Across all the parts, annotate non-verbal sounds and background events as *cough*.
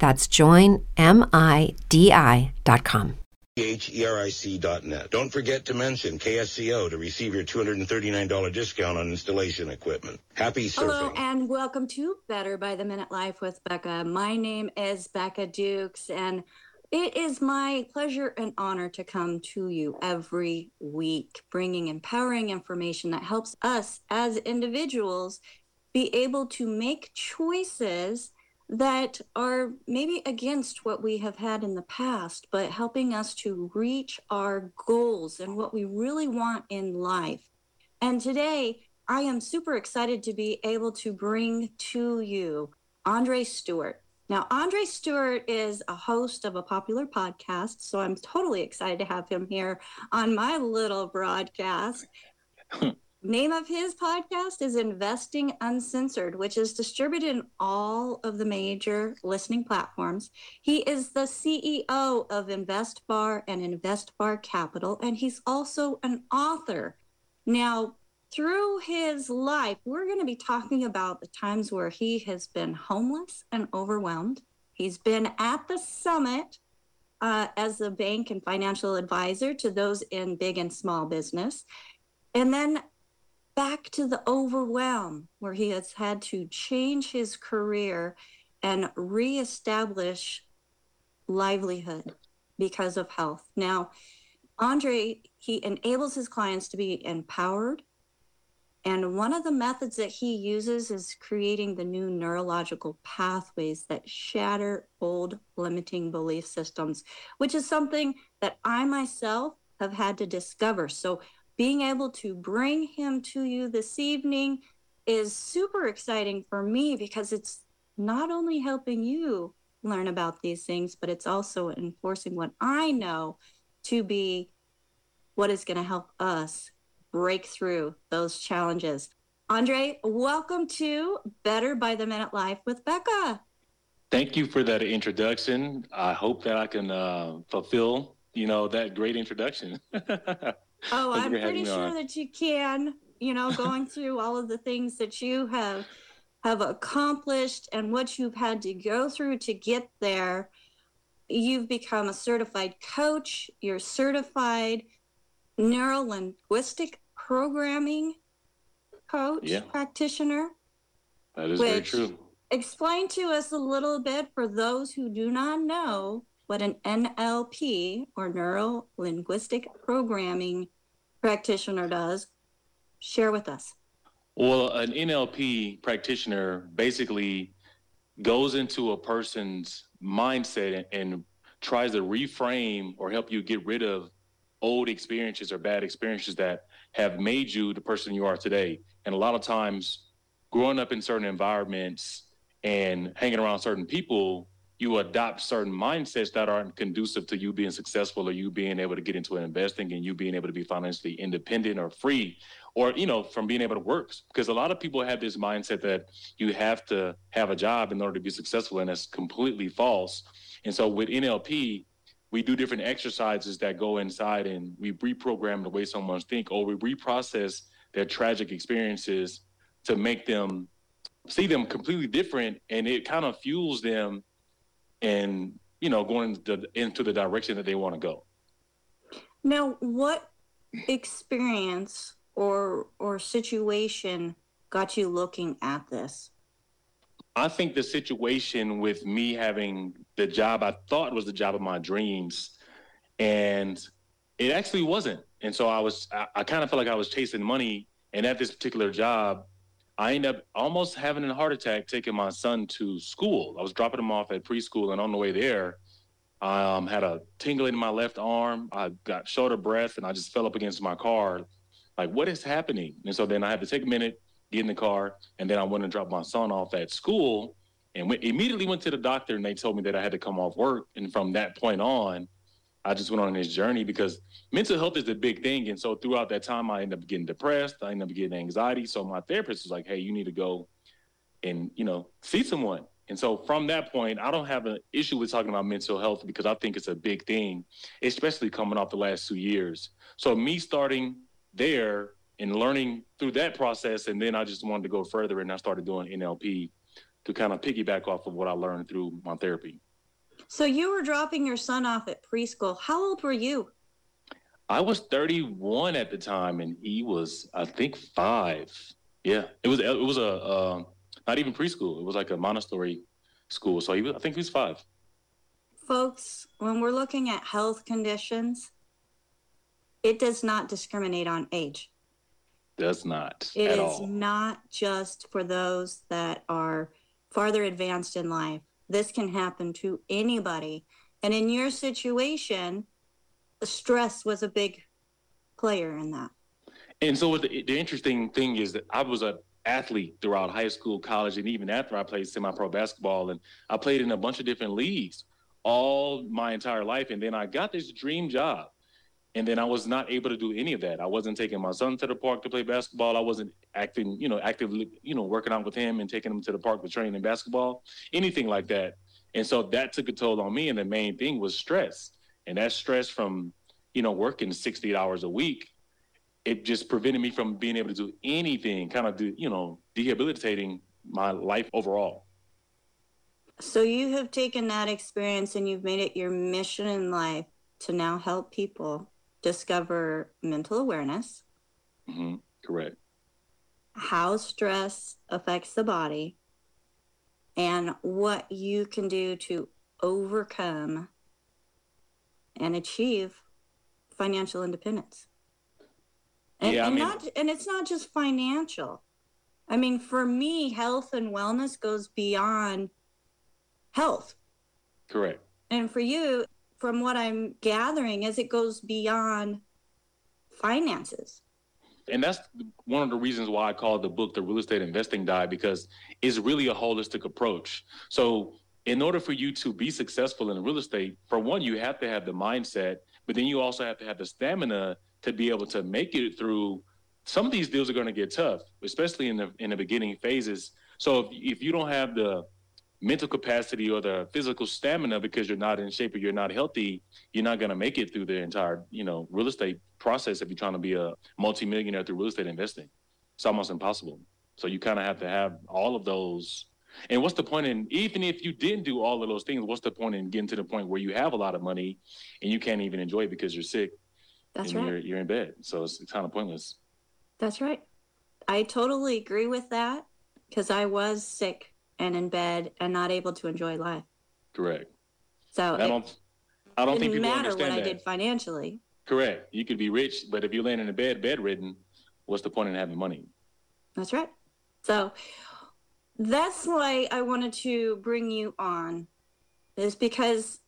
That's joinmidi.com. H-E-R-I-C.net. Don't forget to mention KSCO to receive your $239 discount on installation equipment. Happy surfing. Hello and welcome to Better by the Minute Life with Becca. My name is Becca Dukes and it is my pleasure and honor to come to you every week, bringing empowering information that helps us as individuals be able to make choices that are maybe against what we have had in the past, but helping us to reach our goals and what we really want in life. And today, I am super excited to be able to bring to you Andre Stewart. Now, Andre Stewart is a host of a popular podcast, so I'm totally excited to have him here on my little broadcast. *laughs* Name of his podcast is Investing Uncensored, which is distributed in all of the major listening platforms. He is the CEO of InvestFar and InvestFar Capital, and he's also an author. Now, through his life, we're going to be talking about the times where he has been homeless and overwhelmed. He's been at the summit uh, as a bank and financial advisor to those in big and small business. And then back to the overwhelm where he has had to change his career and reestablish livelihood because of health. Now, Andre, he enables his clients to be empowered. And one of the methods that he uses is creating the new neurological pathways that shatter old limiting belief systems, which is something that I myself have had to discover. So being able to bring him to you this evening is super exciting for me because it's not only helping you learn about these things, but it's also enforcing what I know to be what is going to help us break through those challenges. Andre, welcome to Better by the Minute Life with Becca. Thank you for that introduction. I hope that I can uh, fulfill, you know, that great introduction. *laughs* Oh, I'm pretty sure on. that you can. You know, going through all of the things that you have have accomplished and what you've had to go through to get there. You've become a certified coach. You're certified neuro linguistic programming coach yeah. practitioner. That is very true. Explain to us a little bit for those who do not know what an NLP or neuro linguistic programming practitioner does. Share with us. Well, an NLP practitioner basically goes into a person's mindset and, and tries to reframe or help you get rid of old experiences or bad experiences that have made you the person you are today. And a lot of times, growing up in certain environments and hanging around certain people you adopt certain mindsets that aren't conducive to you being successful or you being able to get into investing and you being able to be financially independent or free or you know from being able to work. Because a lot of people have this mindset that you have to have a job in order to be successful and that's completely false. And so with nlp we do different exercises that go inside and we reprogram the way someone's think or we reprocess their tragic experiences to make them see them completely different and it kind of fuels them and you know going into the, into the direction that they want to go now what experience or or situation got you looking at this i think the situation with me having the job i thought was the job of my dreams and it actually wasn't. And so I was, I, I kind of felt like I was chasing money. And at this particular job, I ended up almost having a heart attack taking my son to school. I was dropping him off at preschool, and on the way there, I um, had a tingling in my left arm. I got short of breath, and I just fell up against my car. Like, what is happening? And so then I had to take a minute, get in the car, and then I went and dropped my son off at school, and went, immediately went to the doctor, and they told me that I had to come off work. And from that point on, I just went on this journey because mental health is a big thing. And so throughout that time, I ended up getting depressed. I ended up getting anxiety. So my therapist was like, hey, you need to go and, you know, see someone. And so from that point, I don't have an issue with talking about mental health because I think it's a big thing, especially coming off the last two years. So me starting there and learning through that process, and then I just wanted to go further and I started doing NLP to kind of piggyback off of what I learned through my therapy. So you were dropping your son off at preschool. How old were you? I was 31 at the time, and he was, I think, five. Yeah, it was. It was a uh, not even preschool. It was like a Montessori school. So he was, I think he was five. Folks, when we're looking at health conditions, it does not discriminate on age. Does not. It is all. not just for those that are farther advanced in life. This can happen to anybody. And in your situation, stress was a big player in that. And so the, the interesting thing is that I was an athlete throughout high school, college, and even after I played semi-pro basketball, and I played in a bunch of different leagues all my entire life. And then I got this dream job, and then I was not able to do any of that. I wasn't taking my son to the park to play basketball. I wasn't acting, you know, actively, you know, working out with him and taking him to the park to train in basketball, anything like that. And so that took a toll on me. And the main thing was stress, and that stress from, you know, working 60 hours a week it just prevented me from being able to do anything, kind of, do, you know, debilitating my life overall. So you have taken that experience and you've made it your mission in life to now help people discover mental awareness, hmm Correct. how stress affects the body, and what you can do to overcome and achieve financial independence. And, Yeah, I and mean- not and it's not just financial. I mean, for me, health and wellness goes beyond health. Correct. And for you, from what I'm gathering, is it goes beyond finances. And that's one of the reasons why I call the book The Real Estate Investing Diet because it's really a holistic approach. So, in order for you to be successful in real estate, for one, you have to have the mindset, but then you also have to have the stamina to be able to make it through. Some of these deals are going to get tough, especially in the in the beginning phases. So, if, if you don't have the mental capacity or the physical stamina because you're not in shape or you're not healthy, you're not going to make it through the entire, you know, real estate process if you're trying to be a multimillionaire through real estate investing. It's almost impossible. So you kind of have to have all of those. And what's the point in even if you didn't do all of those things, what's the point in getting to the point where you have a lot of money and you can't even enjoy it because you're sick That's and right. you're you're in bed. So it's kind of pointless. That's right. I totally agree with that because I was sick and in bed and not able to enjoy life. Correct. So I don't I don't think didn't people matter what understand I did financially. Correct. You could be rich, but if you're laying in a bed bedridden, what's the point in having money? That's right. So that's why I wanted to bring you on, is because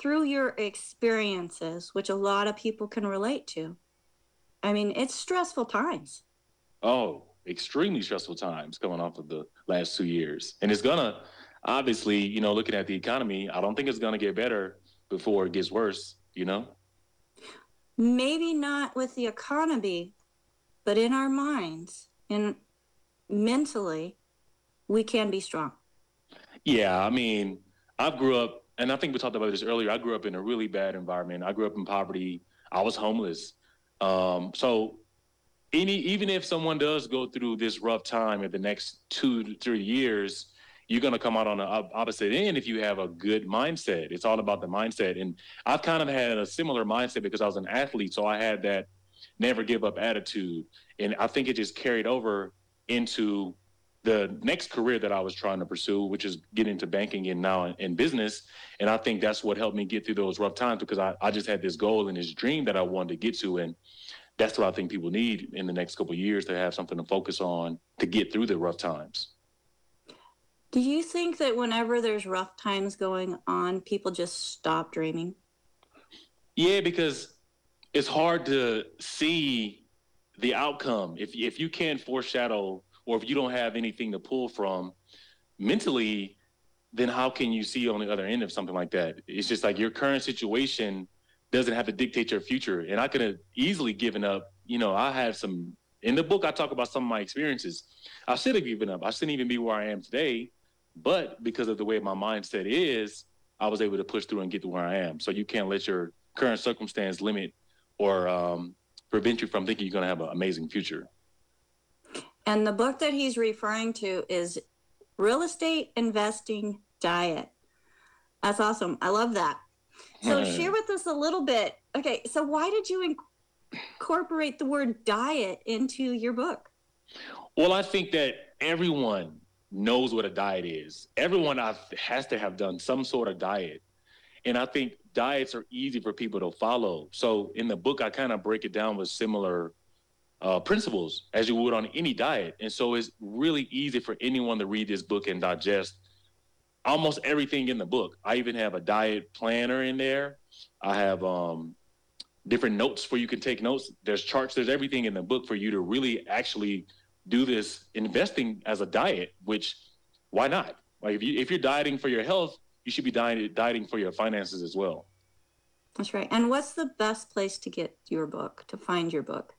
through your experiences, which a lot of people can relate to, I mean, it's stressful times. Oh, extremely stressful times coming off of the last two years. And it's gonna obviously, you know, looking at the economy, I don't think it's gonna get better before it gets worse, you know? Maybe not with the economy, but in our minds and mentally, we can be strong. Yeah, I mean, I grew up and I think we talked about this earlier. I grew up in a really bad environment. I grew up in poverty. I was homeless. Um, so any even if someone does go through this rough time in the next two to three years, you're going to come out on the opposite end if you have a good mindset. It's all about the mindset. And I've kind of had a similar mindset because I was an athlete, so I had that never give up attitude, and I think it just carried over into the next career that I was trying to pursue, which is getting into banking and now in, in, business. And I think that's what helped me get through those rough times because I, I just had this goal and this dream that I wanted to get to. And that's what I think people need in the next couple years to have something to focus on to get through the rough times. Do you think that whenever there's rough times going on, people just stop dreaming? Yeah, because it's hard to see the outcome if if you can't foreshadow or if you don't have anything to pull from mentally, then how can you see on the other end of something like that? It's just like your current situation doesn't have to dictate your future. And I could have easily given up. You know, I have some in the book. I talk about some of my experiences. I should have given up. I shouldn't even be where I am today. But because of the way my mindset is, I was able to push through and get to where I am. So you can't let your current circumstance limit or um, prevent you from thinking you're going to have an amazing future. And the book that he's referring to is Real Estate Investing Diet. That's awesome. I love that. So, share with us a little bit. Okay, so why did you incorporate the word diet into your book? Well, I think that everyone knows what a diet is. Everyone has to have done some sort of diet. And I think diets are easy for people to follow. So in the book, I kind of break it down with similar uh, principles as you would on any diet. And so it's really easy for anyone to read this book and digest almost everything in the book. I even have a diet planner in there. I have um, different notes where you can take notes. There's charts, there's everything in the book for you to really actually do this investing as a diet, which why not? Like if you if you're dieting for your health, you should be dieting dieting for your finances as well. That's right. And what's the best place to get your book, to find your book?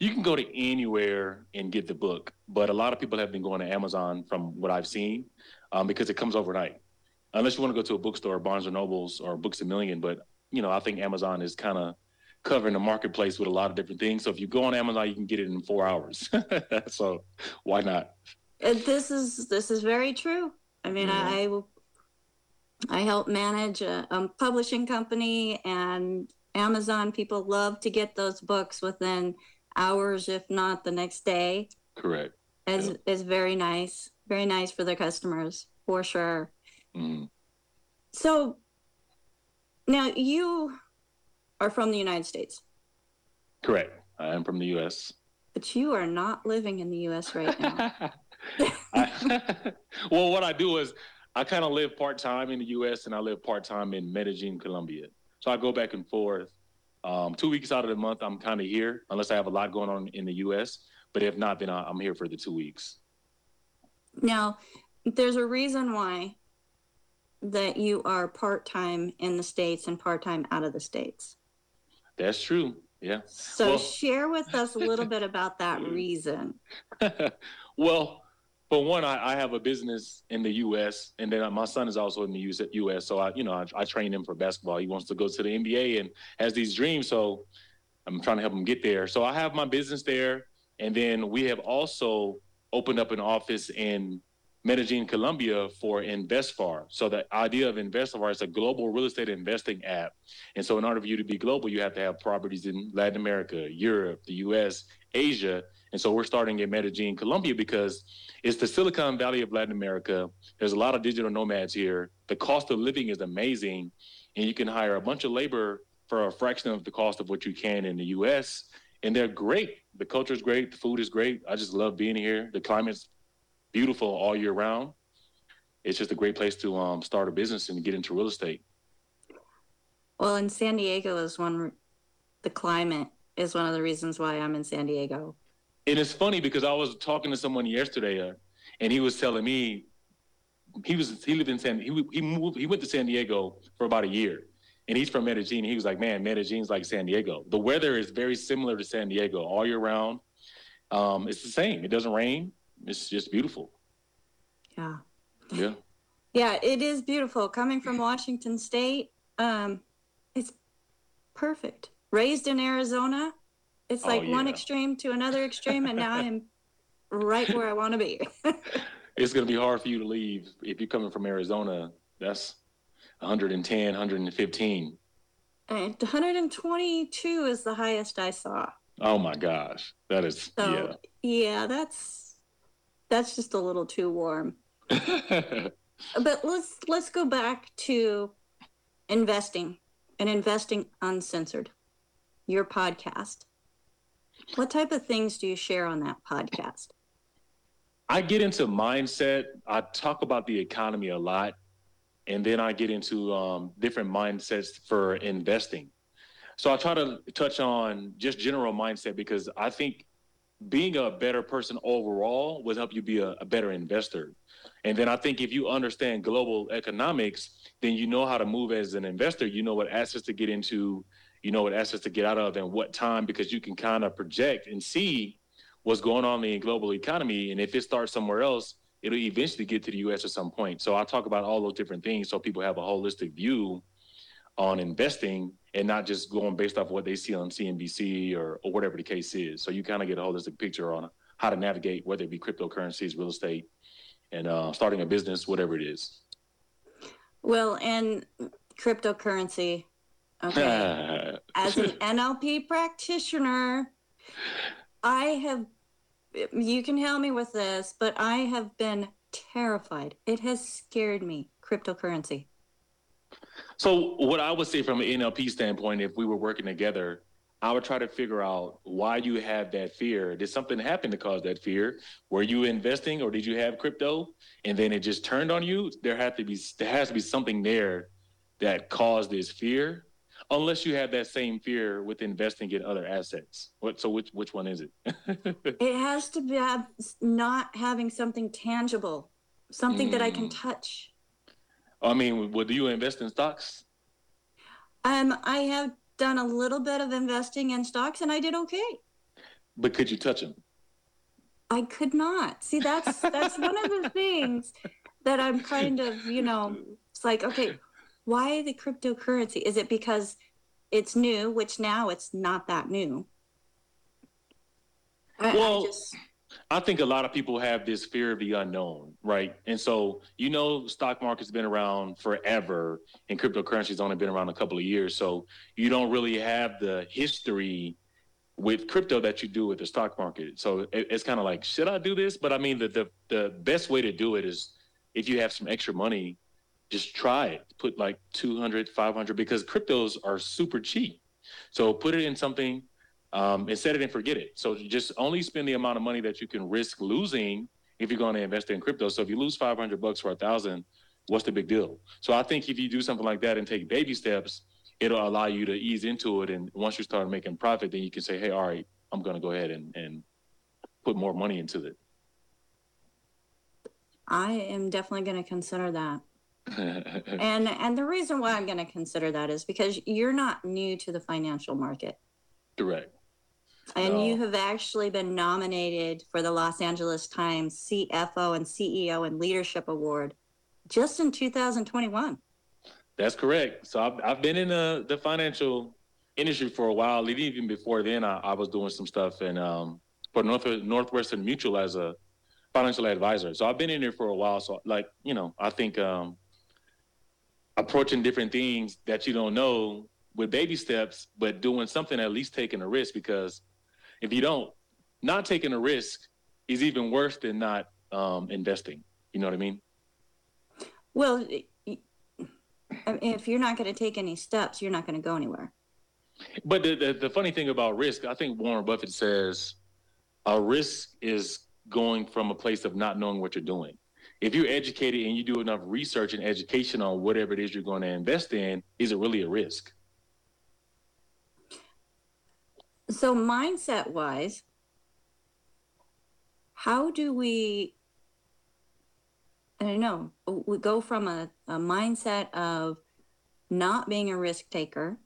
You can go to anywhere and get the book, but a lot of people have been going to Amazon from what I've seen um, because it comes overnight. Unless you want to go to a bookstore, Barnes and Nobles or Books a Million, but you know I think Amazon is kind of covering the marketplace with a lot of different things. So if you go on Amazon, you can get it in four hours. *laughs* so why not? This is this is very true. I mean, mm-hmm. I I help manage a, a, publishing company, and Amazon people love to get those books within hours, if not the next day. Correct. Is is very nice, very nice for their customers for sure. Mm. So now you are from the United States. Correct. I am from the U.S. But you are not living in the U.S. right now. *laughs* I, *laughs* well, what I do is I kind of live part time in the U.S. and I live part time in Medellin, Colombia. So I go back and forth. Um, two weeks out of the month, I'm kind of here, unless I have a lot going on in the U.S. But if not, then I'm here for the two weeks. Now, there's a reason why that you are part time in the states and part time out of the states. That's true. Yeah. So well, share with us a little bit about *laughs* that reason. *laughs* well, for one, I, I, have a business in the U.S. and then my son is also in the U.S. So I, you know, I, I, train him for basketball. He wants to go to the NBA and has these dreams. So I'm trying to help him get there. So I have my business there, and then we have also opened up an office in Medellin, Colombia for InvestFar. So the idea of InvestFar is a global real estate investing app. And so in order for you to be global, you have to have properties in Latin America, Europe, the US, Asia. And so we're starting in Medellin, Colombia because it's the Silicon Valley of Latin America. There's a lot of digital nomads here. The cost of living is amazing. And you can hire a bunch of labor for a fraction of the cost of what you can in the US. And they're great. The culture is great. The food is great. I just love being here. The climate's beautiful all year round. It's just a great place to um, start a business and get into real estate. Well, in San Diego is one. The climate is one of the reasons why I'm in San Diego. And it's funny because I was talking to someone yesterday, uh, and he was telling me he was he lived in San he he moved he went to San Diego for about a year, and he's from Medellin. He was like, man, Medellin's like San Diego. The weather is very similar to San Diego all year round. Um, it's the same. It doesn't rain it's just beautiful. Yeah. Yeah. Yeah, it is beautiful. Coming from Washington State, um, it's perfect. Raised in Arizona, it's like oh, yeah. one extreme to another extreme, and now I'm right where I want to be. *laughs* it's going to be hard for you to leave if you're coming from Arizona. That's 110, 115. And 122 is the highest I saw. Oh my gosh, that is so, yeah. Yeah, that's that's just a little too warm. *laughs* but let's let's go back to investing and investing uncensored. Your podcast. What type of things do you share on that podcast? I get into mindset. I talk about the economy a lot, and then I get into um, different mindsets for investing. So I try to touch on just general mindset because I think being a better person overall will help you be a, a better investor. And then I think if you understand global economics, then you know how to move as an investor. You know what assets to get into, you know what assets to get out of, and what time because you can kind of project and see what's going on in the global economy. And if it starts somewhere else, it'll eventually get to the US at some point. So I talk about all those different things so people have a holistic view on investing and not just going based off what they see on CNBC or, or whatever the case is. So you kind of get a holistic picture on how to navigate, whether it be cryptocurrencies, real estate, and uh, starting a business, whatever it is. Well, and cryptocurrency. Okay. *laughs* As an NLP practitioner, I have you can help me with this, but I have been terrified. It has scared me, cryptocurrency. So, what I would say from an NLP standpoint, if we were working together, I would try to figure out why you have that fear. Did something happen to cause that fear? Were you investing, or did you have crypto, and then it just turned on you? There had to be there has to be something there that caused this fear, unless you have that same fear with investing in other assets. What? So which which one is it? *laughs* it has to be not having something tangible, something mm. that I can hmm. touch. I mean, would you invest in stocks? Um, I have done a little bit of investing in stocks, and I did okay. But could you touch them? I could not. See, that's that's one of the *laughs* things that I'm kind of, you know, it's like, okay, why the cryptocurrency? Is it because it's new, which now it's not that new? I, well, I, just... I think a lot of people have this fear of the unknown, right? And so, you know, stock market's been around forever and cryptocurrency's only been around a couple of years. So you don't really have the history with crypto that you do with the stock market. So it, it's kind of like, should I do this? But I mean, the, the, the best way to do it is if you have some extra money just try it. Put like 200, 500 because cryptos are super cheap. So put it in something um, and set it and forget it. So just only spend the amount of money that you can risk losing if you're going to invest in crypto. So if you lose 500 bucks for a thousand, what's the big deal? So I think if you do something like that and take baby steps, it'll allow you to ease into it. And once you start making profit, then you can say, hey, all right, I'm going to go ahead and, and put more money into it. I am definitely going to consider that. *laughs* and and the reason why I'm going to consider that is because you're not new to the financial market. Correct. And no. you have actually been nominated for the Los Angeles Times CFO and CEO and Leadership Award just in 2021. That's correct. So I've, I've been in the, the financial industry for a while. Even before then, I, I was doing some stuff in um, for North, Northwestern Mutual as a financial advisor. So I've been in there for a while. So like, you know, I think um, approaching different things that you don't know with baby steps, but doing something at least taking a risk because if you don't, not taking a risk is even worse than not um, investing. You know what I mean? Well, if you're not going to take any steps, you're not going to go anywhere. But the, the, the funny thing about risk, I think Warren Buffett says a risk is going from a place of not knowing what you're doing if you're educated and you do enough research and education on whatever it is you're going to invest in, is it really a risk? So, mindset wise, how do we, I don't know, we go from a, a mindset of not being a risk taker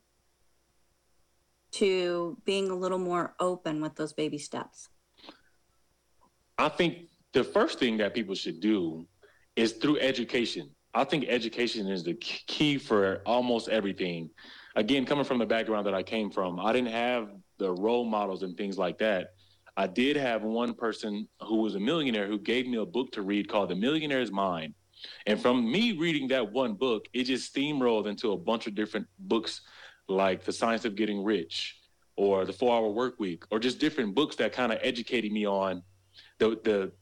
to being a little more open with those baby steps? I think the first thing that people should do is through education. I think education is the key for almost everything. Again, coming from the background that I came from, I didn't have the role models and things like that. I did have one person who was a millionaire who gave me a book to read called The Millionaire's Mind. And from me reading that one book, it just steamrolled into a bunch of different books like The Science of Getting Rich or The Four Hour Work Week or just different books that kind of educated me on the, the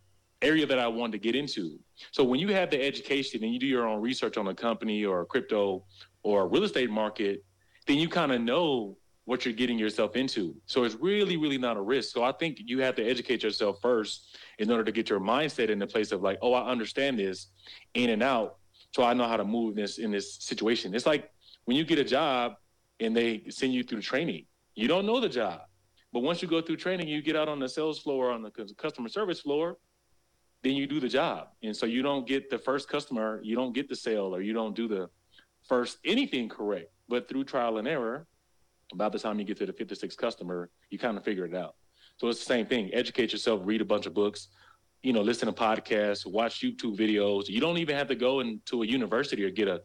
area that I wanted to get into. So when you have the education and you do your own research on a company or a crypto or a real estate market, then you kind of know what you're getting yourself into. So it's really, really not a risk. So I think you have to educate yourself first in order to get your mindset in the place of like, oh, I understand this in and out. So I know how to move this in this situation. It's like when you get a job and they send you through training, you don't know the job. But once you go through training, you get out on the sales floor, on the customer service floor, then you do the job. And so you don't get the first customer, you don't get the sale, or you don't do the first anything correct. But through trial and error, about the time you get to the fifth or sixth customer, you kind of figure it out. So it's the same thing. Educate yourself, read a bunch of books, you know, listen to podcasts, watch YouTube videos. You don't even have to go into a university or get a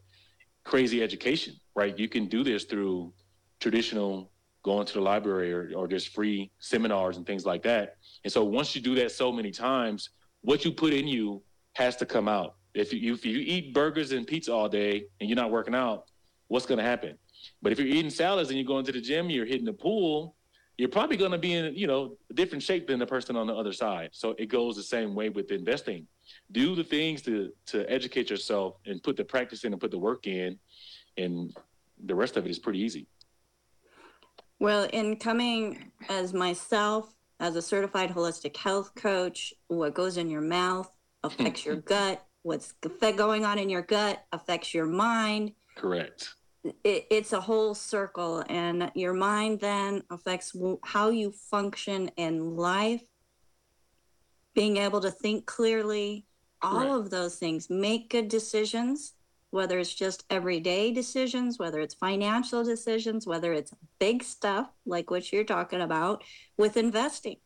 crazy education, right? You can do this through traditional going to the library or, or just free seminars and things like that. And so once you do that so many times, what you put in you has to come out. If you if you eat burgers and pizza all day and you're not working out, what's going to happen? But if you're eating salads and you're going to the gym, you're hitting the pool, you're probably going to be in you know a different shape than the person on the other side. So it goes the same way with investing. Do the things to to educate yourself and put the practice in and put the work in, and the rest of it is pretty easy. Well, in coming as myself, as a certified holistic health coach, what goes in your mouth affects your *clears throat* gut. What's going on in your gut affects your mind. Correct. It, it's a whole circle, and your mind then affects how you function in life, being able to think clearly, all of those things, make good decisions whether it's just everyday decisions, whether it's financial decisions, whether it's big stuff like what you're talking about with investing.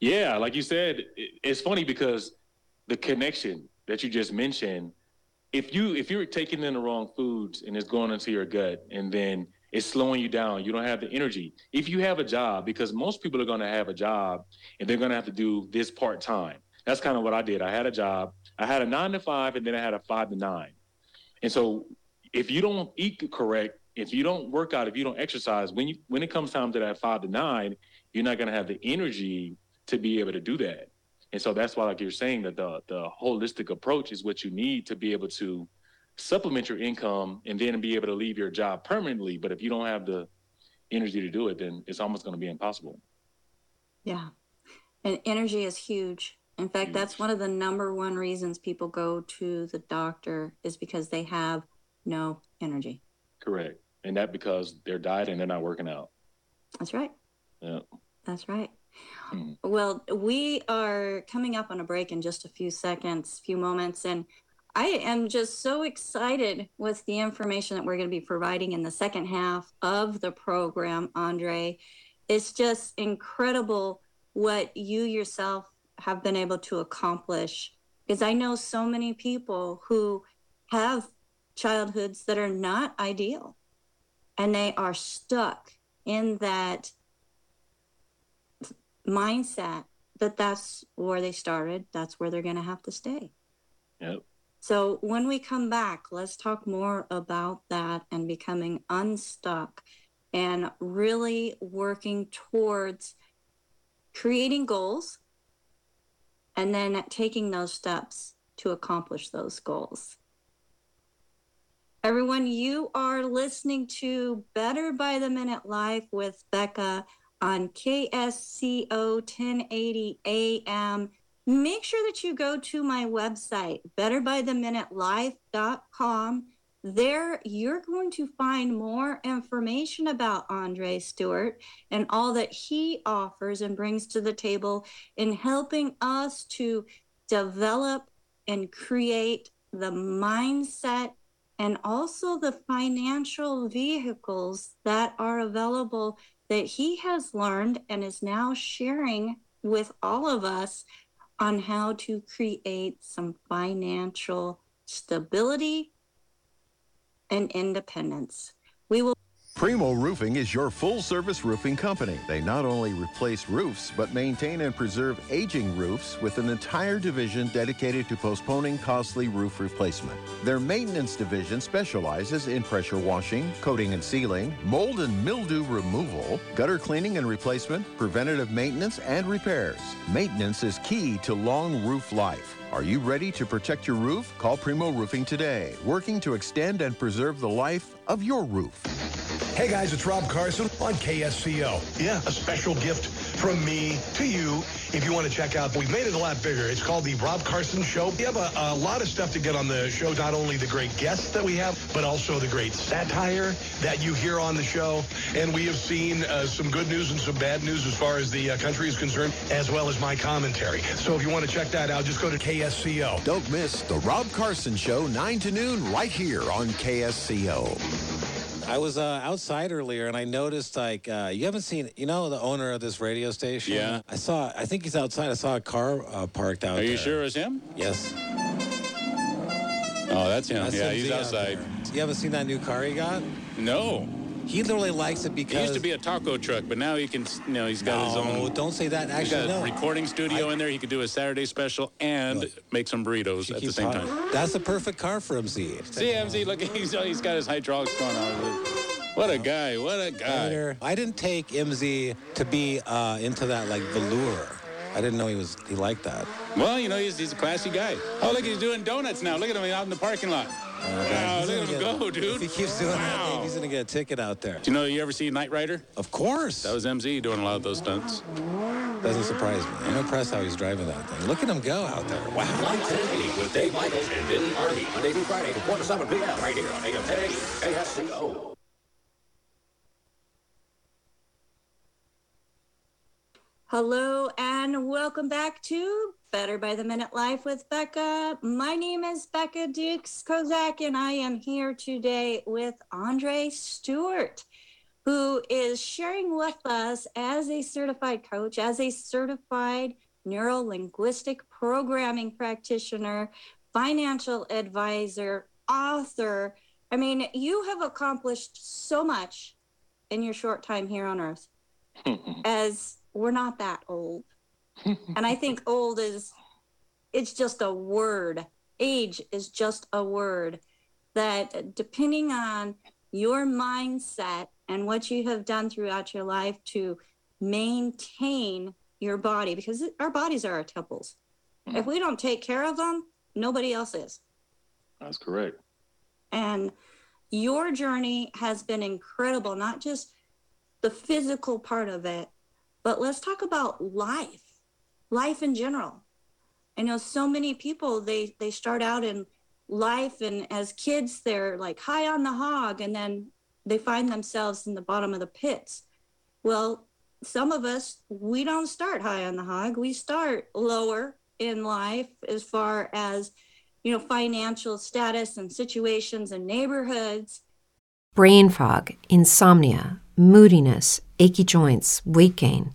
Yeah, like you said, it's funny because the connection that you just mentioned, if you if you're taking in the wrong foods and it's going into your gut and then it's slowing you down, you don't have the energy. If you have a job, because most people are going to have a job and they're going to have to do this part time. That's kind of what I did. I had a job. I had a nine to five, and then I had a five to nine. And so if you don't eat correct, if you don't work out, if you don't exercise, when you when it comes time to that five to nine, you're not gonna have the energy to be able to do that. And so that's why, like you're saying, that the the holistic approach is what you need to be able to supplement your income and then be able to leave your job permanently. But if you don't have the energy to do it, then it's almost going to be impossible. Yeah. And energy is huge. In fact, that's one of the number one reasons people go to the doctor is because they have no energy. Correct. And that because they're dieting, they're not working out. That's right. Yeah. That's right. Mm. Well, we are coming up on a break in just a few seconds, few moments, and I am just so excited with the information that we're going to be providing in the second half of the program, Andre. It's just incredible what you yourself have been able to accomplish because I know so many people who have childhoods that are not ideal and they are stuck in that mindset that that's where they started that's where they're going to have to stay. Yep. So when we come back let's talk more about that and becoming unstuck and really working towards creating goals and then taking those steps to accomplish those goals. Everyone, you are listening to Better by the Minute Life with Becca on KSCO 1080 AM. Make sure that you go to my website, betterbytheminutelife.com there, you're going to find more information about Andre Stewart and all that he offers and brings to the table in helping us to develop and create the mindset and also the financial vehicles that are available that he has learned and is now sharing with all of us on how to create some financial stability and independence. We will Primo Roofing is your full service roofing company. They not only replace roofs, but maintain and preserve aging roofs with an entire division dedicated to postponing costly roof replacement. Their maintenance division specializes in pressure washing, coating and sealing, mold and mildew removal, gutter cleaning and replacement, preventative maintenance, and repairs. Maintenance is key to long roof life. Are you ready to protect your roof? Call Primo Roofing today, working to extend and preserve the life of your roof. Hey guys, it's Rob Carson on KSCO. Yeah, a special gift from me to you. If you want to check out, we've made it a lot bigger. It's called the Rob Carson Show. We have a, a lot of stuff to get on the show, not only the great guests that we have, but also the great satire that you hear on the show. And we have seen uh, some good news and some bad news as far as the uh, country is concerned, as well as my commentary. So if you want to check that out, just go to KSCO. Don't miss the Rob Carson Show, 9 to noon, right here on KSCO. I was uh, outside earlier and I noticed like uh, you haven't seen you know the owner of this radio station. Yeah. I saw. I think he's outside. I saw a car uh, parked out. Are you there. sure it's him? Yes. Oh, that's him. That's yeah, MZ he's outside. there. You haven't seen that new car he got? No. He literally likes it because He used to be a taco truck, but now he can, you know, he's got his No, own. don't say that. He's Actually, got a no. recording studio I- in there. He could do a Saturday special and Look. make some burritos at the same talking. time. That's the perfect car for MZ. See, MZ, look, *laughs* he's, he's got his hydraulics going on. What a guy. What a guy. Later, I didn't take MZ to be uh, into that like velour. I didn't know he was he liked that. Well, you know, he's, he's a classy guy. Oh, look, he's doing donuts now. Look at him out in the parking lot. Wow, He's look gonna at him get- go, dude. If he keeps doing that, Wow. thing, he's gonna get a ticket out there. Do you know you ever see Knight Rider? Of course. That was MZ doing a lot of those stunts. Doesn't surprise me. I'm impressed how he's driving that thing. Look at him go out there. Wow. Live 1080 with Dave Michaels and Vinny Harvey, Monday through Friday from 4 to 7 p.m. right here on AM 1080 KSCO. Hello and welcome back to Better by the Minute Life with Becca. My name is Becca Dukes Kozak, and I am here today with Andre Stewart, who is sharing with us as a certified coach, as a certified neuro linguistic programming practitioner, financial advisor, author. I mean, you have accomplished so much in your short time here on earth *laughs* as we're not that old. *laughs* and I think old is it's just a word. Age is just a word that depending on your mindset and what you have done throughout your life to maintain your body because our bodies are our temples. If we don't take care of them, nobody else is. That's correct. And your journey has been incredible, not just the physical part of it, but let's talk about life, life in general. I know so many people they they start out in life and as kids they're like high on the hog and then they find themselves in the bottom of the pits. Well, some of us we don't start high on the hog. We start lower in life as far as you know financial status and situations and neighborhoods Brain fog, insomnia, moodiness, achy joints, weight gain.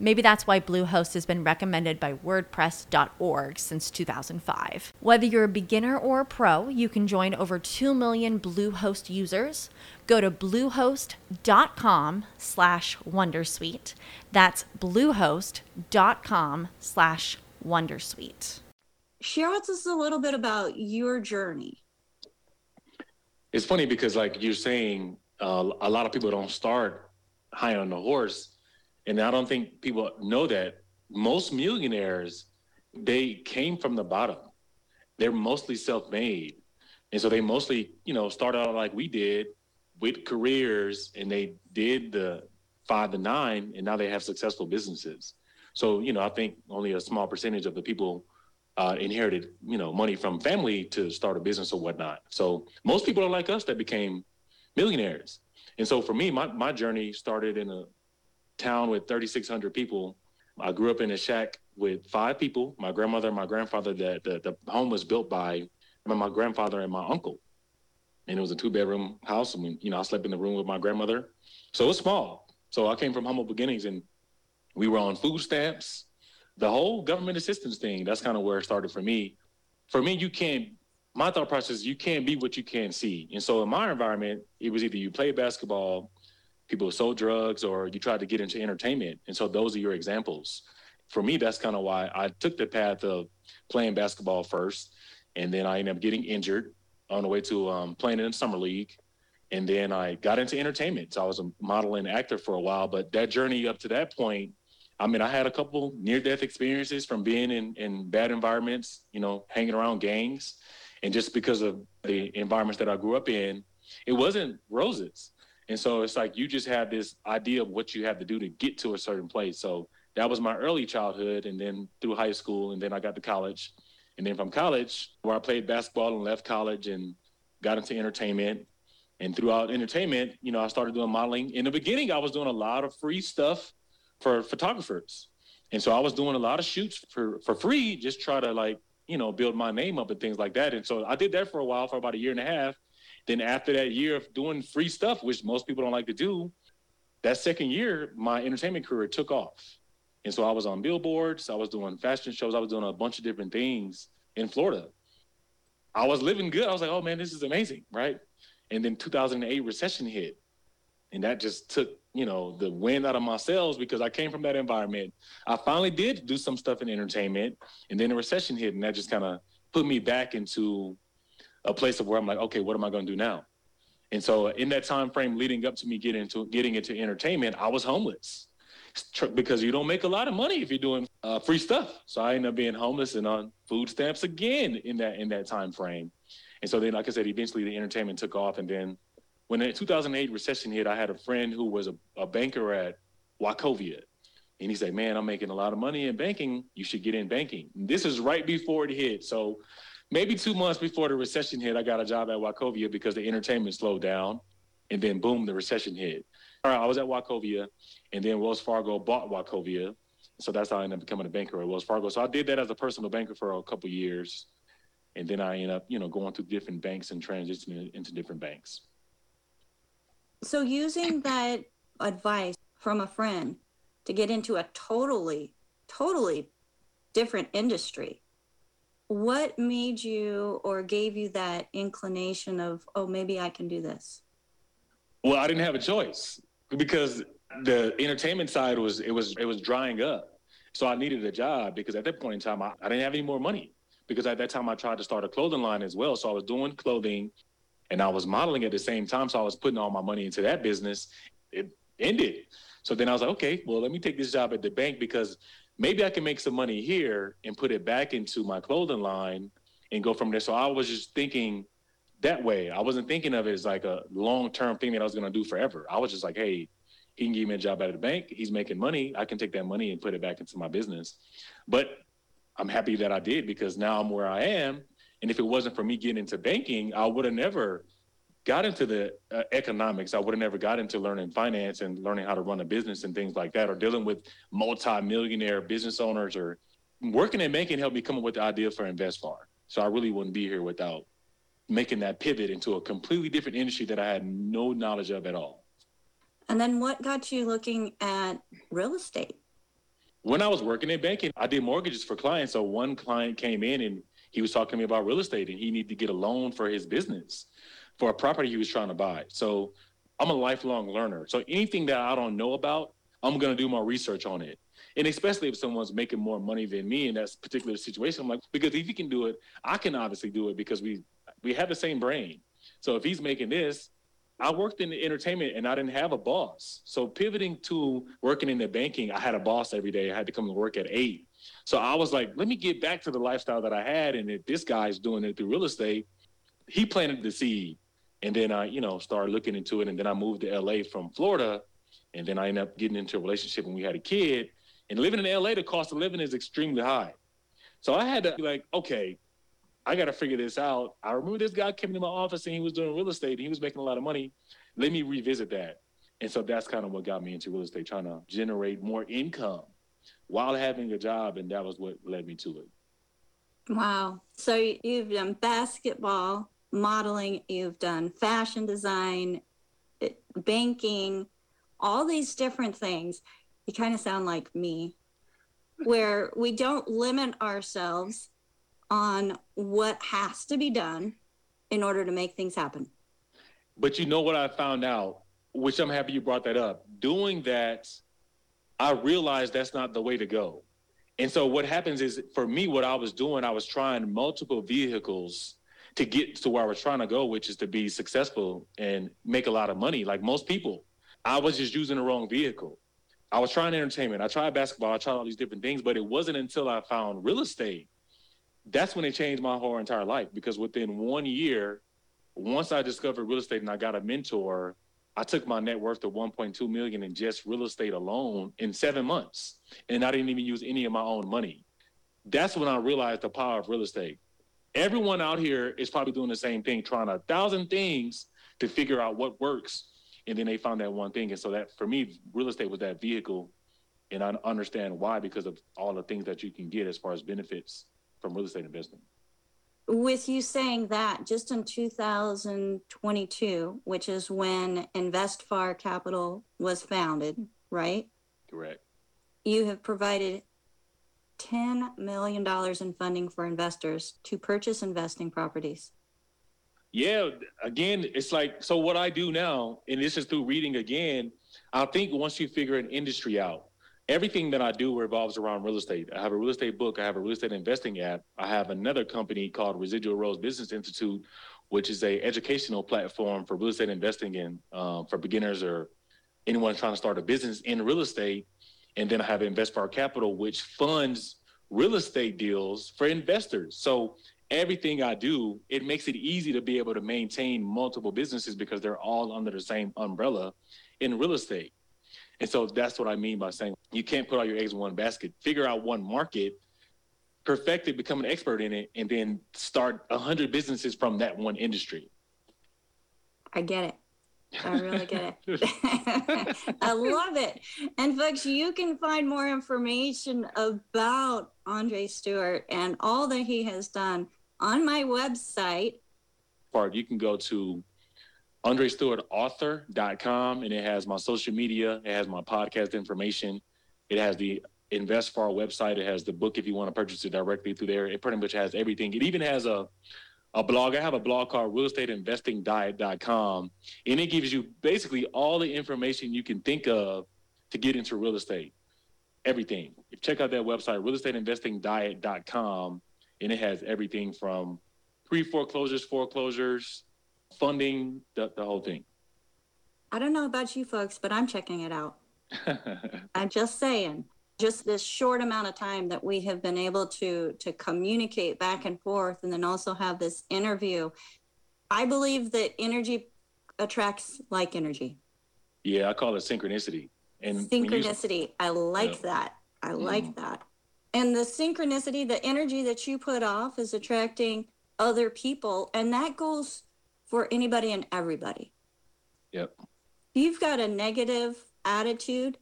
Maybe that's why Bluehost has been recommended by WordPress.org since 2005. Whether you're a beginner or a pro, you can join over 2 million Bluehost users. Go to bluehost.com slash Wondersuite. That's bluehost.com slash Wondersuite. Share with us a little bit about your journey. It's funny because, like you're saying, uh, a lot of people don't start high on the horse, and I don't think people know that most millionaires they came from the bottom. They're mostly self-made, and so they mostly, you know, start out like we did with careers, and they did the five to nine, and now they have successful businesses. So, you know, I think only a small percentage of the people uh, inherited, you know, money from family to start a business or whatnot. So most people are like us that became millionaires. And so for me, my, my journey started in a town with 3,600 people. I grew up in a shack with five people, my grandmother and my grandfather, that the, the home was built by, my grandfather and my uncle. And it was a two bedroom house. And, you know, I slept in the room with my grandmother. So it was small. So I came from humble beginnings and we were on food stamps, the whole government assistance thing. That's kind of where it started for me. For me, you can't my thought process you can't be what you can't see. And so in my environment, it was either you play basketball, people who sold drugs, or you tried to get into entertainment. And so those are your examples. For me, that's kind of why I took the path of playing basketball first. And then I ended up getting injured on the way to um, playing in the summer league. And then I got into entertainment. So I was a modeling actor for a while. But that journey up to that point, I mean, I had a couple near death experiences from being in, in bad environments, you know, hanging around gangs. And just because of the environments that I grew up in, it wasn't roses. And so it's like you just have this idea of what you have to do to get to a certain place. So that was my early childhood. And then through high school, and then I got to college. And then from college, where I played basketball and left college and got into entertainment. And throughout entertainment, you know, I started doing modeling. In the beginning, I was doing a lot of free stuff for photographers. And so I was doing a lot of shoots for, for free, just try to like you know, build my name up and things like that. And so I did that for a while, for about a year and a half. Then after that year of doing free stuff, which most people don't like to do, that second year, my entertainment career took off. And so I was on billboards, I was doing fashion shows, I was doing a bunch of different things in Florida. I was living good. I was like, oh man, this is amazing, right? And then 2008 recession hit. And that just took you know, the wind out of my sails because I came from that environment. I finally did do some stuff in entertainment, and then the recession hit, and that just kind of put me back into a place of where I'm like, okay, what am I going to do now? And so in that time frame leading up to me getting into getting into entertainment, I was homeless because you don't make a lot of money if you're doing uh, free stuff. So I ended up being homeless and on food stamps again in that in that time frame. And so then, like I said, eventually the entertainment took off, and then when the 2008 recession hit, I had a friend who was a, a banker at Wachovia. And he said, Man, I'm making a lot of money in banking. You should get in banking. And this is right before it hit. So maybe two months before the recession hit, I got a job at Wachovia because the entertainment slowed down. And then boom, the recession hit. All right, I was at Wachovia, and then Wells Fargo bought Wachovia. So that's how I ended up becoming a banker at Wells Fargo. So I did that as a personal banker for a couple years. And then I ended up, you know, going through different banks and transitioning into different banks. So using that advice from a friend to get into a totally, totally different industry, what made you or gave you that inclination of, oh, maybe I can do this? Well, I didn't have a choice because the entertainment side was it was it was drying up. So I needed a job because at that point in time I, I didn't have any more money because at that time I tried to start a clothing line as well. So I was doing clothing and I was modeling at the same time. So I was putting all my money into that business. It ended. So then I was like, okay, well, let me take this job at the bank because maybe I can make some money here and put it back into my clothing line and go from there. So I was just thinking that way. I wasn't thinking of it as like a long term thing that I was going to do forever. I was just like, hey, he can give me a job out of the bank. He's making money. I can take that money and put it back into my business. But I'm happy that I did because now I'm where I am. And if it wasn't for me getting into banking, I would have never got into the uh, economics. I would have never got into learning finance and learning how to run a business and things like that, or dealing with multi-millionaire business owners, or working in banking helped me come up with the idea for InvestFar. So I really wouldn't be here without making that pivot into a completely different industry that I had no knowledge of at all. And then what got you looking at real estate? When I was working in banking, I did mortgages for clients. So one client came in and he was talking to me about real estate and he needed to get a loan for his business for a property he was trying to buy. So I'm a lifelong learner. So anything that I don't know about, I'm going to do my research on it. And especially if someone's making more money than me in that particular situation, I'm like, because if he can do it, I can obviously do it because we we have the same brain. So if he's making this, I worked in the entertainment and I didn't have a boss. So pivoting to working in the banking, I had a boss every day. I had to come to work at eight. So I was like, let me get back to the lifestyle that I had. And if this guy's doing it through real estate, he planted the seed. And then I, you know, started looking into it. And then I moved to LA from Florida. And then I ended up getting into a relationship and we had a kid. And living in LA, the cost of living is extremely high. So I had to be like, okay, I got to figure this out. I remember this guy came into my office and he was doing real estate. he was making a lot of money. Let me revisit that. And so that's kind of what got me into real estate, trying to generate more income while having a job. And that was what led me to it. Wow. So you've done basketball, modeling, you've done fashion design, eh, banking, all these different things. You kind of sound like me, where we don't limit ourselves on what has to be done in order to make things happen. But you know what I found out, which I'm happy you brought that up. Doing that, I realized that's not the way to go. And so what happens is for me, what I was doing, I was trying multiple vehicles to get to where I was trying to go, which is to be successful and make a lot of money, like most people. I was just using the wrong vehicle. I was trying entertainment. I tried basketball. I tried all these different things, but it wasn't until I found real estate. That's when it changed my whole entire life because within one year, once I discovered real estate and I got a mentor, I took my net worth to 1.2 million in just real estate alone in seven months. And I didn't even use any of my own money. That's when I realized the power of real estate. Everyone out here is probably doing the same thing, trying a thousand things to figure out what works. And then they found that one thing. And so that for me, real estate was that vehicle. And I understand why, because of all the things that you can get as far as benefits from real estate investing with you saying that just in 2022 which is when InvestFar Capital was founded right correct you have provided $10 million in funding for investors to purchase investing properties yeah again it's like so what i do now and this is through reading again i think once you figure an industry out everything that I do revolves around real estate. I have a real estate book. I have a real estate investing app. I have another company called Residual Rose Business Institute, which is a educational platform for real estate investing in um, for beginners or anyone trying to start a business in real estate. And then I have InvestFar Capital, which funds real estate deals for investors. So everything I do, it makes it easy to be able to maintain multiple businesses because they're all under the same umbrella in real estate. And so that's what I mean by saying you can't put all your eggs in one basket. Figure out one market, perfect it, become an expert in it, and then start a hundred businesses from that one industry. I get it. I really get it. *laughs* I love it. And folks, you can find more information about Andre Stewart and all that he has done on my website. Part you can go to AndreStewartAuthor.com, and it has my social media, it has my podcast information, it has the InvestFar website, it has the book if you want to purchase it directly through there. It pretty much has everything. It even has a a blog. I have a blog called realestateinvestingdiet.com, and it gives you basically all the information you can think of to get into real estate. Everything. Check out that website, realestateinvestingdiet.com, and it has everything from pre foreclosures, foreclosures, funding, the, the whole thing. I don't know about you folks, but I'm checking it out. *laughs* I'm just saying, just this short amount of time that we have been able to to communicate back and forth and then also have this interview. I believe that energy attracts like energy. Yeah, I call it synchronicity. And synchronicity. I like yeah. that. I like mm. that. And the synchronicity, the energy that you put off is attracting other people. And that goes for anybody and everybody. Yep. You've got a negative attitude.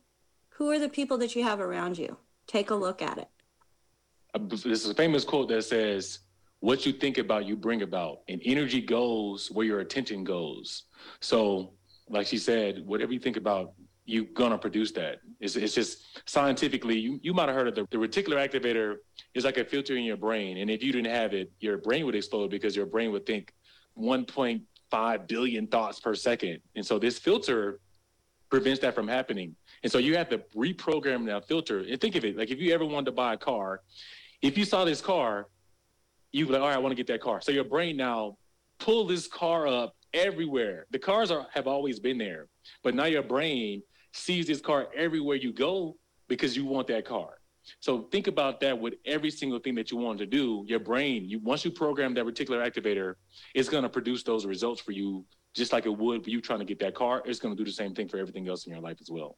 Who are the people that you have around you? Take a look at it. Uh, This is a famous quote that says, "What you think about, you bring about, and energy goes where your attention goes." So, like she said, whatever you think about, you're gonna produce that. It's, it's just scientifically, you, you might have heard of the, the reticular activator is like a filter in your brain, and if you didn't have it, your brain would explode because your brain would think 1.5 billion thoughts per second, and so this filter prevents that from happening. And so you have to reprogram that filter. And think of it like if you ever wanted to buy a car, if you saw this car, you'd be like, all right, I want to get that car. So your brain now pull this car up everywhere. The cars are have always been there, but now your brain sees this car everywhere you go because you want that car. So think about that with every single thing that you want to do. Your brain, you once you program that particular activator, it's going to produce those results for you, just like it would for you trying to get that car. It's going to do the same thing for everything else in your life as well.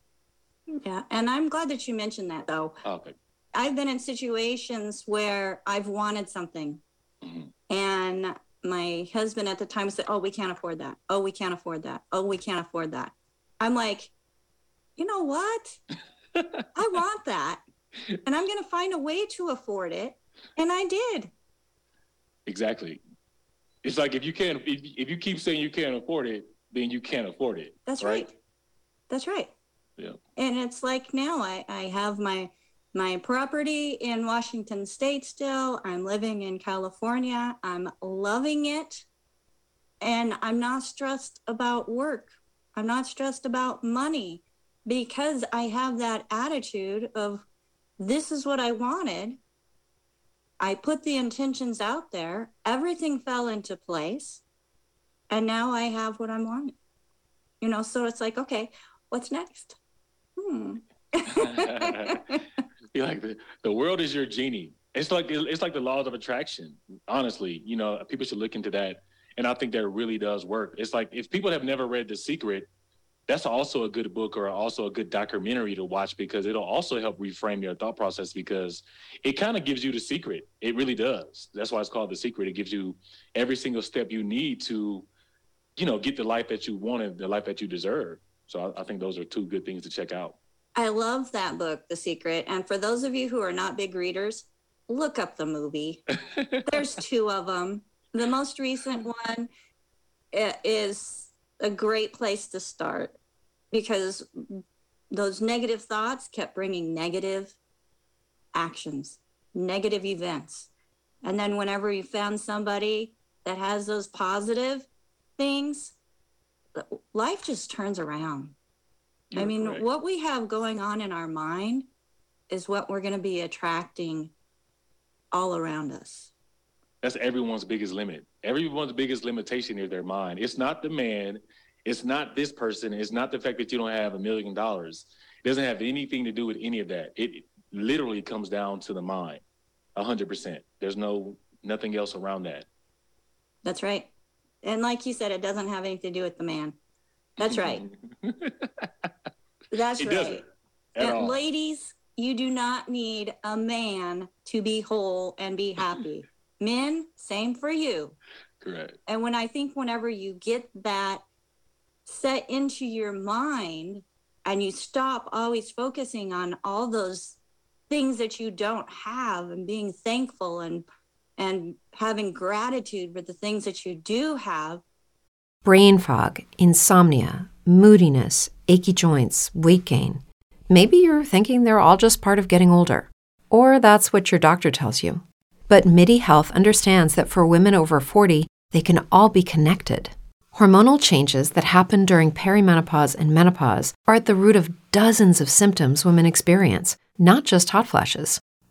Yeah. And I'm glad that you mentioned that, though. Oh, okay. I've been in situations where I've wanted something mm-hmm. and my husband at the time said, Oh, we can't afford that. Oh, we can't afford that. Oh, we can't afford that. I'm like, You know what? *laughs* I want that. And I'm going to find a way to afford it. And I did. Exactly. It's like if you can't, if, if you keep saying you can't afford it, then you can't afford it. That's right. That's right. And it's like now I, I have my my property in Washington state still. I'm living in California. I'm loving it. And I'm not stressed about work. I'm not stressed about money because I have that attitude of this is what I wanted. I put the intentions out there. Everything fell into place. And now I have what I'm wanting. You know, so it's like, okay, what's next? Hmm. *laughs* Like the, the world is your genie. It's like it's like the laws of attraction. Honestly, you know, people should look into that, and I think that really does work. It's like if people have never read The Secret, that's also a good book or also a good documentary to watch because it'll also help reframe your thought process because it kind of gives you the secret. It really does. That's why it's called The Secret. It gives you every single step you need to, you know, get the life that you wanted, the life that you deserve. So I, I think those are two good things to check out. I love that book, The Secret. And for those of you who are not big readers, look up the movie. *laughs* There's two of them. The most recent one is a great place to start because those negative thoughts kept bringing negative actions, negative events. And then whenever you found somebody that has those positive things, life just turns around. I You're mean, correct. what we have going on in our mind is what we're going to be attracting all around us. That's everyone's biggest limit. Everyone's biggest limitation is their mind. It's not the man. It's not this person. It's not the fact that you don't have a million dollars. It doesn't have anything to do with any of that. It literally comes down to the mind, a hundred percent. There's no nothing else around that. That's right. And like you said, it doesn't have anything to do with the man. That's right. That's It right. And ladies, you do not need a man to be whole and be happy. *laughs* Men, same for you. Correct. And when I think whenever you get that set into your mind and you stop always focusing on all those things that you don't have and being thankful and and having gratitude for the things that you do have, Brain fog, insomnia, moodiness, achy joints, weight gain. Maybe you're thinking they're all just part of getting older, or that's what your doctor tells you. But MIDI Health understands that for women over 40, they can all be connected. Hormonal changes that happen during perimenopause and menopause are at the root of dozens of symptoms women experience, not just hot flashes.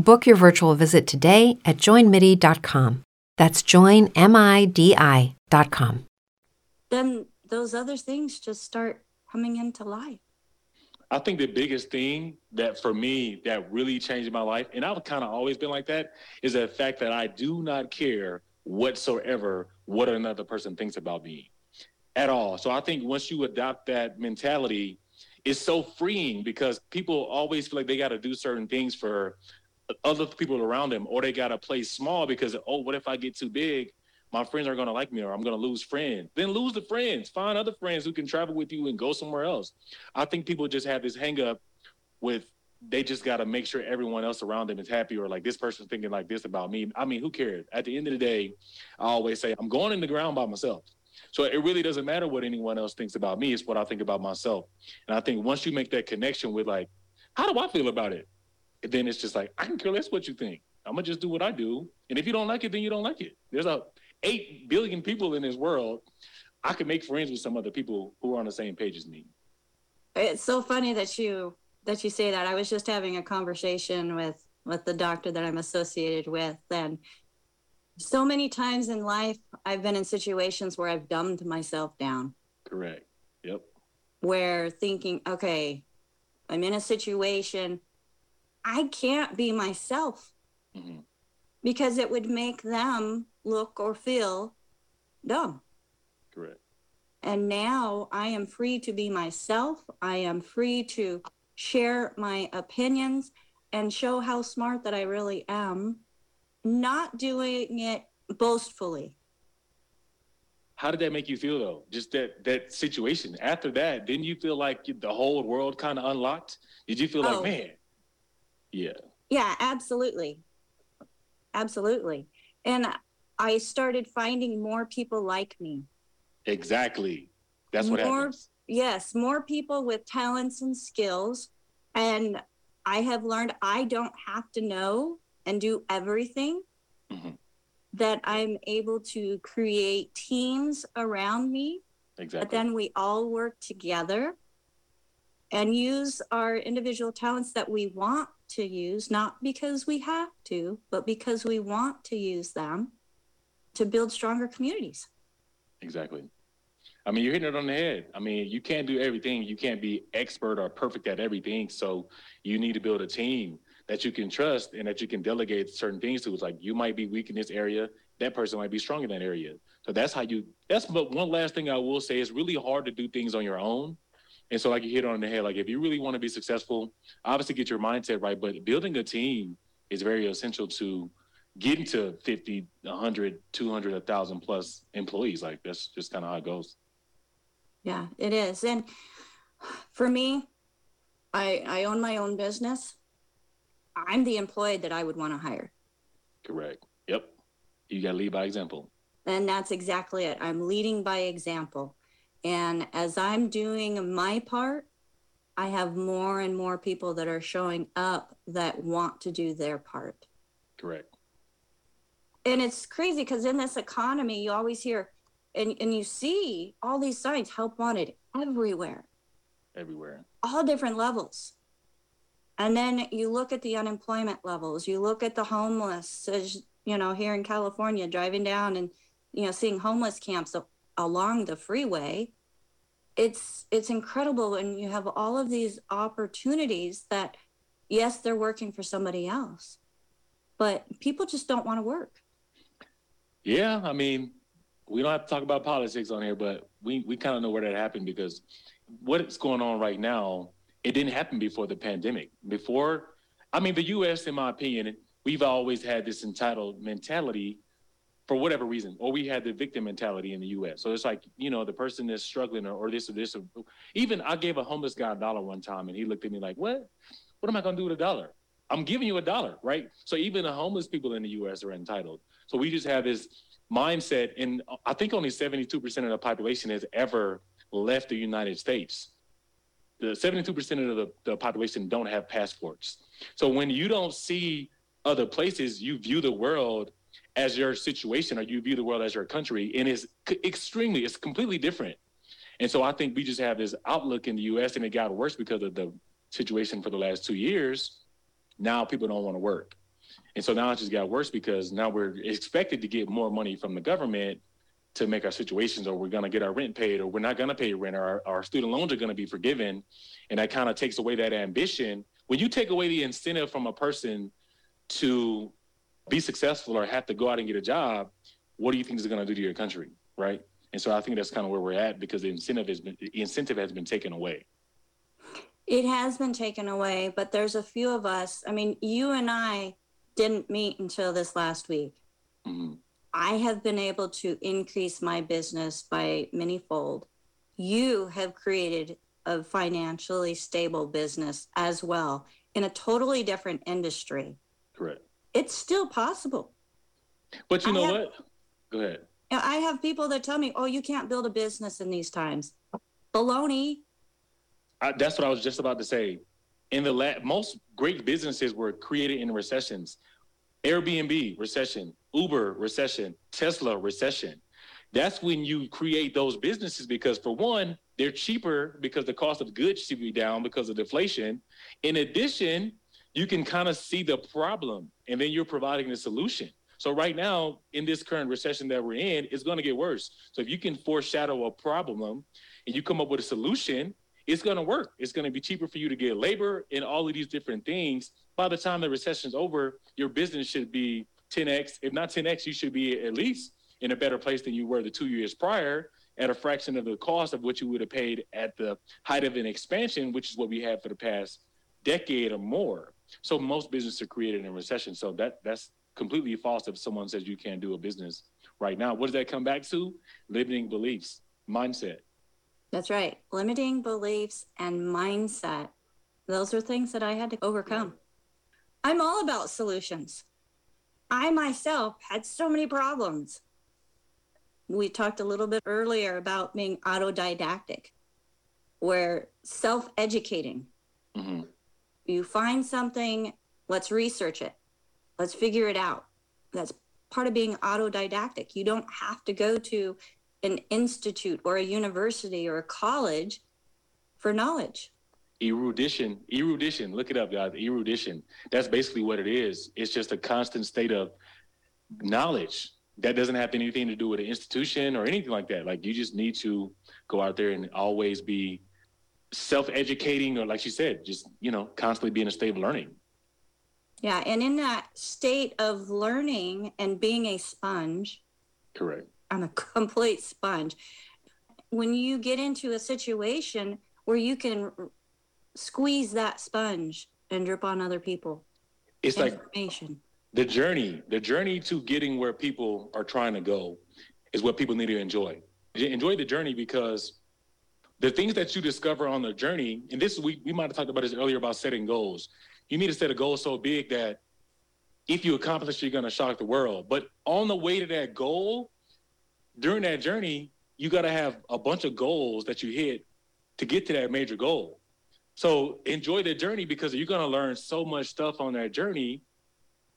Book your virtual visit today at joinmidi.com. That's joinmidi.com. Then those other things just start coming into life. I think the biggest thing that for me that really changed my life, and I've kind of always been like that, is the fact that I do not care whatsoever what another person thinks about me at all. So I think once you adopt that mentality, it's so freeing because people always feel like they got to do certain things for other people around them, or they got to play small because, oh, what if I get too big? My friends aren't to like me, or I'm to lose friends. Then lose the friends. Find other friends who can travel with you and go somewhere else. I think people just have this hang up with they just got to make sure everyone else around them is happy or like this person's thinking like this about me. I mean, who cares? At the end of the day, I always say I'm going in the ground by myself. So it really doesn't matter what anyone else thinks about me. It's what I think about myself. And I think once you make that connection with like, how do I feel about it? Then it's just like, I can care less what you think. I'm gonna just do what I do. And if you don't like it, then you don't like it. There's a eight billion people in this world. I can make friends with some other people who are on the same page as me. It's so funny that you that you say that. I was just having a conversation with with the doctor that I'm associated with, and so many times in life, I've been in situations where I've dumbed myself down. Correct. Yep. Where thinking, okay, I'm in a situation, I can't be myself mm-hmm. because it would make them look or feel dumb. Correct. And now I am free to be myself. I am free to share my opinions and show how smart that I really am not doing it boastfully. How did that make you feel though? Just that that situation. After that, didn't you feel like the whole world kind of unlocked? Did you feel oh. like, man? Yeah. Yeah, absolutely. Absolutely. And I started finding more people like me. Exactly. That's what more, happens. Yes, more people with talents and skills. And I have learned I don't have to know and do everything, mm-hmm. that I'm able to create teams around me. Exactly. But then we all work together and use our individual talents that we want to use, not because we have to, but because we want to use them to build stronger communities. Exactly. I mean, you're hitting it on the head. I mean, you can't do everything. You can't be expert or perfect at everything. So you need to build a team that you can trust and that you can delegate certain things to. It's like you might be weak in this area, that person might be strong in that area. So that's how you. That's but one last thing I will say: it's really hard to do things on your own. And so, like you hit on the head, like if you really want to be successful, obviously get your mindset right. But building a team is very essential to getting to 50, 100, 200, 1,000 plus employees. Like that's just kind of how it goes. Yeah, it is. And for me, I I own my own business. I'm the employee that I would want to hire. Correct. Yep. You got to lead by example. And that's exactly it. I'm leading by example. And as I'm doing my part, I have more and more people that are showing up that want to do their part. Correct. And it's crazy because in this economy, you always hear and, and you see all these signs help wanted everywhere. Everywhere. All different levels. And then you look at the unemployment levels, you look at the homeless, as, you know, here in California, driving down and, you know, seeing homeless camps along the freeway. It's it's incredible when you have all of these opportunities that yes, they're working for somebody else. But people just don't want to work. Yeah, I mean, we don't have to talk about politics on here, but we, we kind of know where that happened because what's going on right now it didn't happen before the pandemic. Before, I mean, the U.S., in my opinion, we've always had this entitled mentality for whatever reason, or we had the victim mentality in the U.S. So it's like, you know, the person is struggling or, or this or this. Or, even I gave a homeless guy a dollar one time, and he looked at me like, "What? What am I to do with a dollar? I'm giving you a dollar, right?" So even the homeless people in the U.S. are entitled. So we just have this mindset, and I think only 72% of the population has ever left the United States the 72% of the, the population don't have passports. So when you don't see other places, you view the world as your situation or you view the world as your country. And it's extremely, it's completely different. And so I think we just have this outlook in the US and it got worse because of the situation for the last two years. Now people don't want to work. And so now it just got worse because now we're expected to get more money from the government to make our situations, or we're going to get our rent paid, or we're not going to pay rent, or our, our student loans are going to be forgiven. And that kind of takes away that ambition. When you take away the incentive from a person to be successful or have to go out and get a job, what do you think is going to do to your country, right? And so I think that's kind of where we're at because the incentive has been the incentive has been taken away. It has been taken away, but there's a few of us. I mean, you and I didn't meet until this last week. Mm-hmm. I have been able to increase my business by manyfold. You have created a financially stable business as well in a totally different industry. Correct. It's still possible. But you know have- what? Go ahead. I have people that tell me, oh, you can't build a business in these times. Baloney. I, that's what I was just about to say. In the la- most great businesses were created in recessions. Airbnb recession, Uber recession, Tesla recession. That's when you create those businesses because for one, they're cheaper because the cost of goods should be down because of deflation. In addition, you can kind of see the problem and then you're providing the solution. So right now, in this current recession that we're in, it's going to get worse. So if you can foreshadow a problem and you come up with a solution, it's going to work. It's going to be cheaper for you to get labor and all of these different things. By the time the recession's over, your business should be 10x. If not 10x, you should be at least in a better place than you were the two years prior at a fraction of the cost of what you would have paid at the height of an expansion, which is what we had for the past decade or more. So most businesses are created in a recession. So that that's completely false if someone says you can't do a business right now. What does that come back to? Limiting beliefs, mindset. That's right. Limiting beliefs and mindset. Those are things that I had to overcome. I'm all about solutions. I myself had so many problems. We talked a little bit earlier about being autodidactic, where self educating. Mm-hmm. You find something, let's research it, let's figure it out. That's part of being autodidactic. You don't have to go to an institute or a university or a college for knowledge. Erudition, erudition. Look it up, guys. Erudition. That's basically what it is. It's just a constant state of knowledge that doesn't have anything to do with an institution or anything like that. Like you just need to go out there and always be self-educating, or like she said, just you know, constantly being a state of learning. Yeah, and in that state of learning and being a sponge, Correct. I'm a complete sponge. When you get into a situation where you can squeeze that sponge and drip on other people, It's like the journey the journey to getting where people are trying to go is what people need to enjoy enjoy the journey because the things that you discover on the journey and this we, we might have talked about this earlier about setting goals. You need to set a goal so big that if you accomplish you're to shock the world. But on the way to that goal during that journey you got to have a bunch of goals that you hit to get to that major goal. So enjoy the journey because you're to learn so much stuff on that journey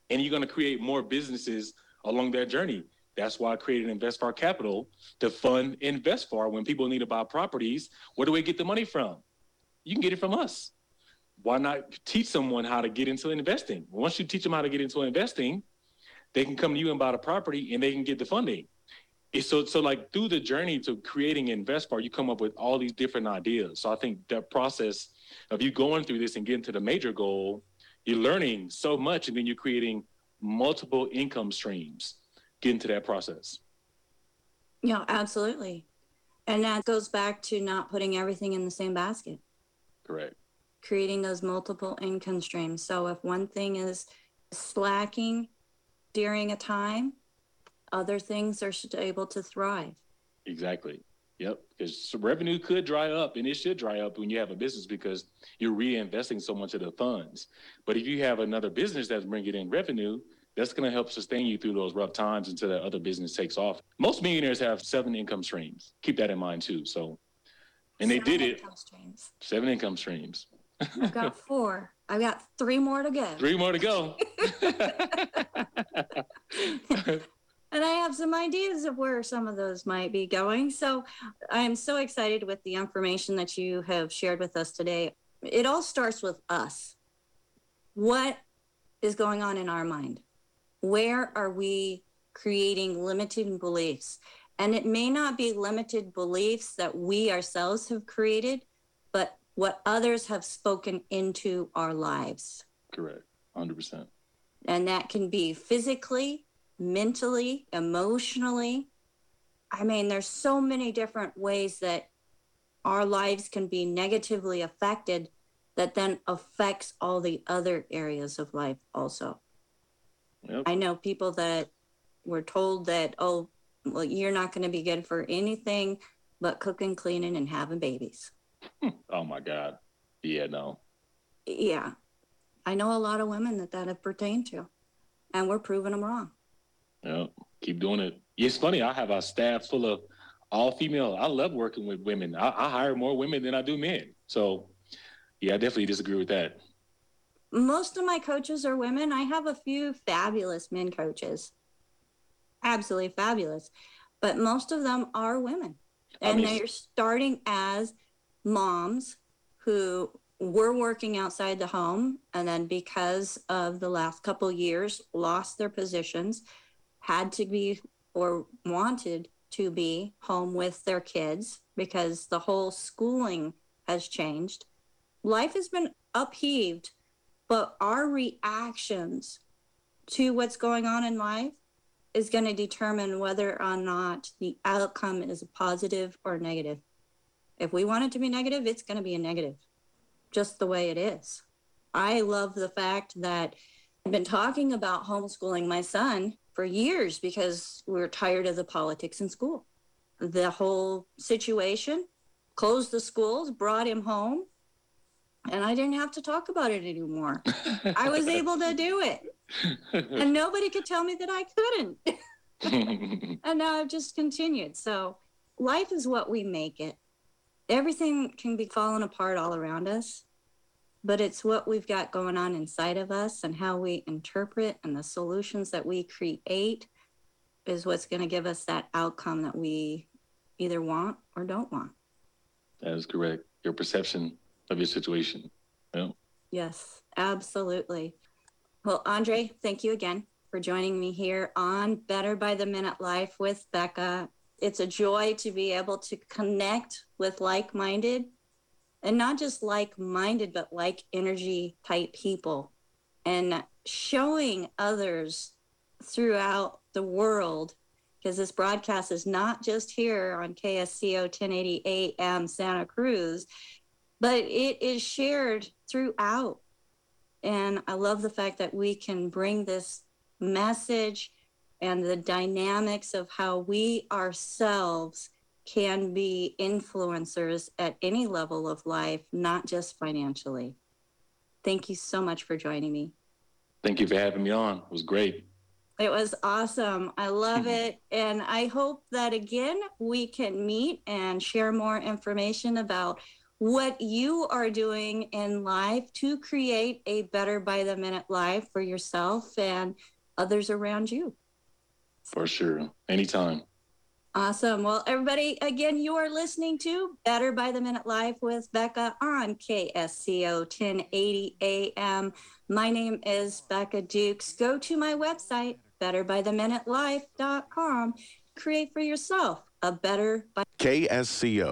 and you're to create more businesses along that journey. That's why I created InvestFar Capital to fund InvestFar. When people need to buy properties, where do we get the money from? You can get it from us. Why not teach someone how to get into investing? Once you teach them how to get into investing, they can come to you and buy the property and they can get the funding. So so like through the journey to creating InvestFar, you come up with all these different ideas. So I think that process of you going through this and getting to the major goal you're learning so much and then you're creating multiple income streams get into that process Yeah, absolutely. And that goes back to not putting everything in the same basket, correct creating those multiple income streams. So if one thing is slacking during a time, other things are able to thrive. exactly yep because revenue could dry up and it should dry up when you have a business because you're reinvesting so much of the funds but if you have another business that's bringing in revenue that's going to help sustain you through those rough times until that other business takes off most millionaires have seven income streams keep that in mind too so and they did it streams. seven income streams I've got *laughs* four. I've got three more to go. three more to go *laughs* And I have some ideas of where some of those might be going. So I am so excited with the information that you have shared with us today. It all starts with us. What is going on in our mind? Where are we creating limiting beliefs? And it may not be limited beliefs that we ourselves have created, but what others have spoken into our lives. Correct. 100%. And that can be physically, mentally, emotionally. I mean, there's so many different ways that our lives can be negatively affected that then affects all the other areas of life also. Yep. I know people that were told that, oh, well, you're not going to be good for anything but cooking, cleaning, and having babies. Oh my God. Yeah, no. Yeah. I know a lot of women that that have pertained to, and we're proving them wrong. Yeah. Keep doing it. It's funny. I have a staff full of all female. I love working with women. I, I hire more women than I do men. So, yeah, I definitely disagree with that. Most of my coaches are women. I have a few fabulous men coaches, absolutely fabulous, but most of them are women. And they're starting as moms who were working outside the home and then because of the last couple years lost their positions had to be or wanted to be home with their kids because the whole schooling has changed life has been upheaved but our reactions to what's going on in life is going to determine whether or not the outcome is a positive or negative if we want it to be negative it's going to be a negative just the way it is. I love the fact that I've been talking about homeschooling my son for years because we're tired of the politics in school. The whole situation closed the schools, brought him home, and I didn't have to talk about it anymore. I was *laughs* able to do it, and *laughs* nobody could tell me that I couldn't. *laughs* and now I've just continued. So life is what we make it. Everything can be falling apart all around us, but it's what we've got going on inside of us and how we interpret and the solutions that we create is what's going to give us that outcome that we either want or don't want. That is correct. Your perception of your situation. Yeah. Yes, absolutely. Well, Andre, thank you again for joining me here on Better by the Minute Life with Becca. It's a joy to be able to connect with like minded and not just like minded, but like energy type people and showing others throughout the world because this broadcast is not just here on KSCO 1080 AM Santa Cruz, but it is shared throughout. And I love the fact that we can bring this message and the dynamics of how we ourselves can be influencers at any level of life, not just financially. Thank you so much for joining me. Thank you for having me on. It was great. It was awesome. I love *laughs* it. And I hope that again we can meet and share more information about what you are doing in life to create a better by the minute life for yourself and others around you. For sure. Anytime. Awesome. Well, everybody, again, you are listening to Better by the Minute Live with Becca on KSCO 1080 AM. My name is Becca Dukes. Go to my website, betterbytheminutelife.com. Create for yourself a better by KSCO.